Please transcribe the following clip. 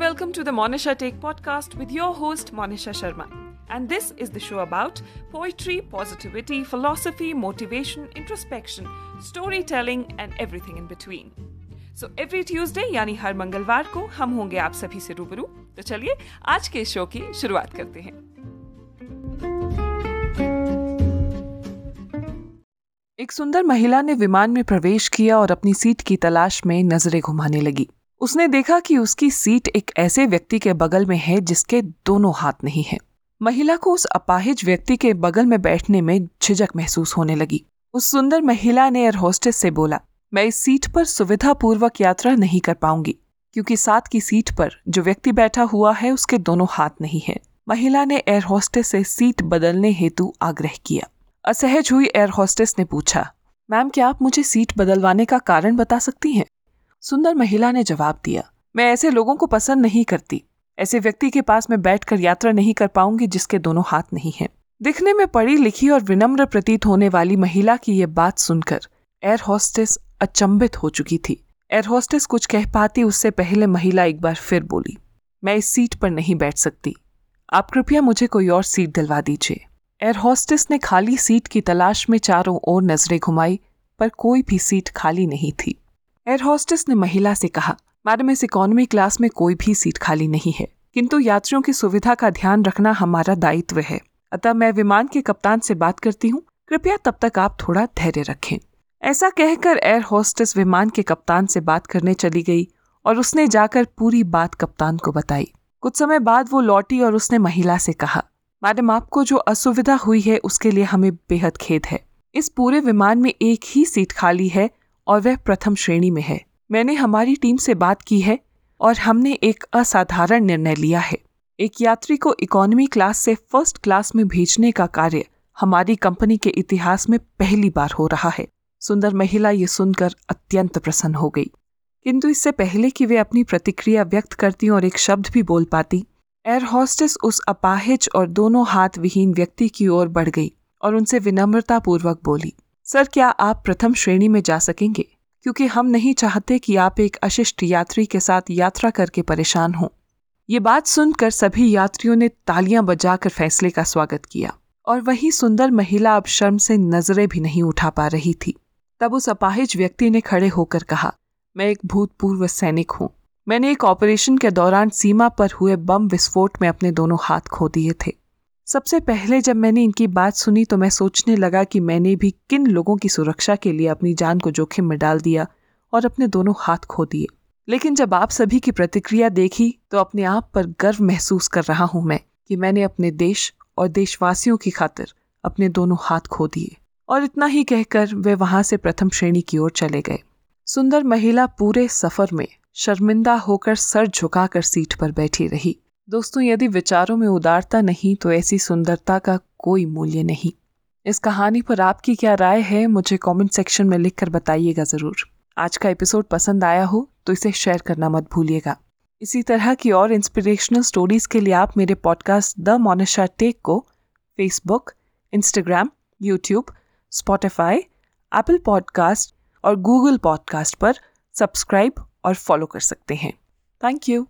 welcome to the Monisha Take podcast with your host Monisha Sharma. And this is the show about poetry, positivity, philosophy, motivation, introspection, storytelling and everything in between. So every Tuesday यानी हर मंगलवार को हम होंगे आप सभी से रूबरू तो चलिए आज के शो की शुरुआत करते हैं एक सुंदर महिला ने विमान में प्रवेश किया और अपनी सीट की तलाश में नज़रें घुमाने लगी उसने देखा कि उसकी सीट एक ऐसे व्यक्ति के बगल में है जिसके दोनों हाथ नहीं है। महिला को उस अपाहिज व्यक्ति के बगल में बैठने में झिझक महसूस होने लगी। उस सुंदर महिला ने एयर होस्टेस से बोला, मैं इस सीट पर सुविधा पूर्वक यात्रा नहीं कर पाऊँगी, क्योंकि साथ की सीट पर जो व्यक्ति बैठा हुआ है उसके दोनों हाथ नहीं है। महिला ने एयर होस्टेस से सीट बदलने हेतु आग्रह किया। असहज हुई एयर होस्टेस ने पूछा, मैम, क्या आप मुझे सीट बदलवाने का कारण बता सकती हैं? सुंदर महिला ने जवाब दिया, मैं ऐसे लोगों को पसंद नहीं करती। ऐसे व्यक्ति के पास मैं बैठकर यात्रा नहीं कर पाऊँगी जिसके दोनों हाथ नहीं हैं। दिखने में पढ़ी लिखी और विनम्र प्रतीत होने वाली महिला की ये बात सुनकर एयर होस्टेस अचंभित हो चुकी थी। एयर होस्टेस कुछ कह पाती, उससे पहले महिला एक बार फिर बोली, मैं इस सीट पर नहीं बैठ सकती। आप कृपया मुझे कोई और सीट दिलवा दीजिए। एयर होस्टेस ने खाली सीट की तलाश में चारों ओर नज़रें घुमाई, पर कोई भी सीट खाली नहीं थी। एयर होस्टेस ने महिला से कहा, मैडम, इस इकोनॉमी क्लास में कोई भी सीट खाली नहीं है। किंतु यात्रियों की सुविधा का ध्यान रखना हमारा दायित्व है। अतः मैं विमान के कप्तान से बात करती हूँ। कृपया तब तक आप थोड़ा धैर्य रखें। ऐसा कहकर एयर होस्टेस विमान के कप्तान से बात करने चली गई और उसने जाकर पूरी बात कप्तान को बताई। कुछ समय बाद वो लौटी और उसने महिला से कहा, मैडम, आपको जो असुविधा हुई है उसके लिए हमें बेहद खेद है। इस पूरे विमान में एक ही सीट खाली है और वह प्रथम श्रेणी में है। मैंने हमारी टीम से बात की है और हमने एक असाधारण निर्णय लिया है। एक यात्री को इकोनॉमी क्लास से फ़र्स्ट क्लास में भेजने का कार्य हमारी कंपनी के इतिहास में पहली बार हो रहा है। सुंदर महिला ये सुनकर अत्यंत प्रसन्न हो गई। किंतु इससे पहले कि वे अपनी प्रतिक्रिया व्यक्त करती और एक शब्द भी बोल पाती, एयर हॉस्टेस उस अपाहिज और दोनों हाथ विहीन व्यक्ति की ओर बढ़ गई और उनसे विनम्रता पूर्वक बोली सर, क्या आप प्रथम श्रेणी में जा सकेंगे? क्योंकि हम नहीं चाहते कि आप एक अशिष्ट यात्री के साथ यात्रा करके परेशान हों। ये बात सुनकर सभी यात्रियों ने तालियाँ बजाकर फैसले का स्वागत किया और वही सुंदर महिला अब शर्म से नज़रें भी नहीं उठा पा रही थी। तब उस अपाहिज व्यक्ति ने खड़े होकर कहा, मैं एक भूतपूर्व सैनिक हूँ। मैंने एक ऑपरेशन के दौरान सीमा पर हुए बम विस्फोट में अपने दोनों हाथ खो दिए थे। सबसे पहले जब मैंने इनकी बात सुनी तो मैं सोचने लगा कि मैंने भी किन लोगों की सुरक्षा के लिए अपनी जान को जोखिम में डाल दिया और अपने दोनों हाथ खो दिए। लेकिन जब आप सभी की प्रतिक्रिया देखी तो अपने आप पर गर्व महसूस कर रहा हूँ मैं कि मैंने अपने देश और देशवासियों की खातिर अपने दोनों हाथ खो दिए। और इतना ही कहकर वे वहाँ से प्रथम श्रेणी की ओर चले गए। सुंदर महिला पूरे सफ़र में शर्मिंदा होकर सर झुकाकर सीट पर बैठी रही। दोस्तों, यदि विचारों में उदारता नहीं तो ऐसी सुंदरता का कोई मूल्य नहीं। इस कहानी पर आपकी क्या राय है, मुझे कमेंट सेक्शन में लिखकर बताइएगा ज़रूर। आज का एपिसोड पसंद आया हो तो इसे शेयर करना मत भूलिएगा। इसी तरह की और इंस्पिरेशनल स्टोरीज के लिए आप मेरे पॉडकास्ट द मोनिशा टेक को Facebook Instagram YouTube Spotify Apple podcast और गूगल पॉडकास्ट पर सब्सक्राइब और फॉलो कर सकते हैं। Thank you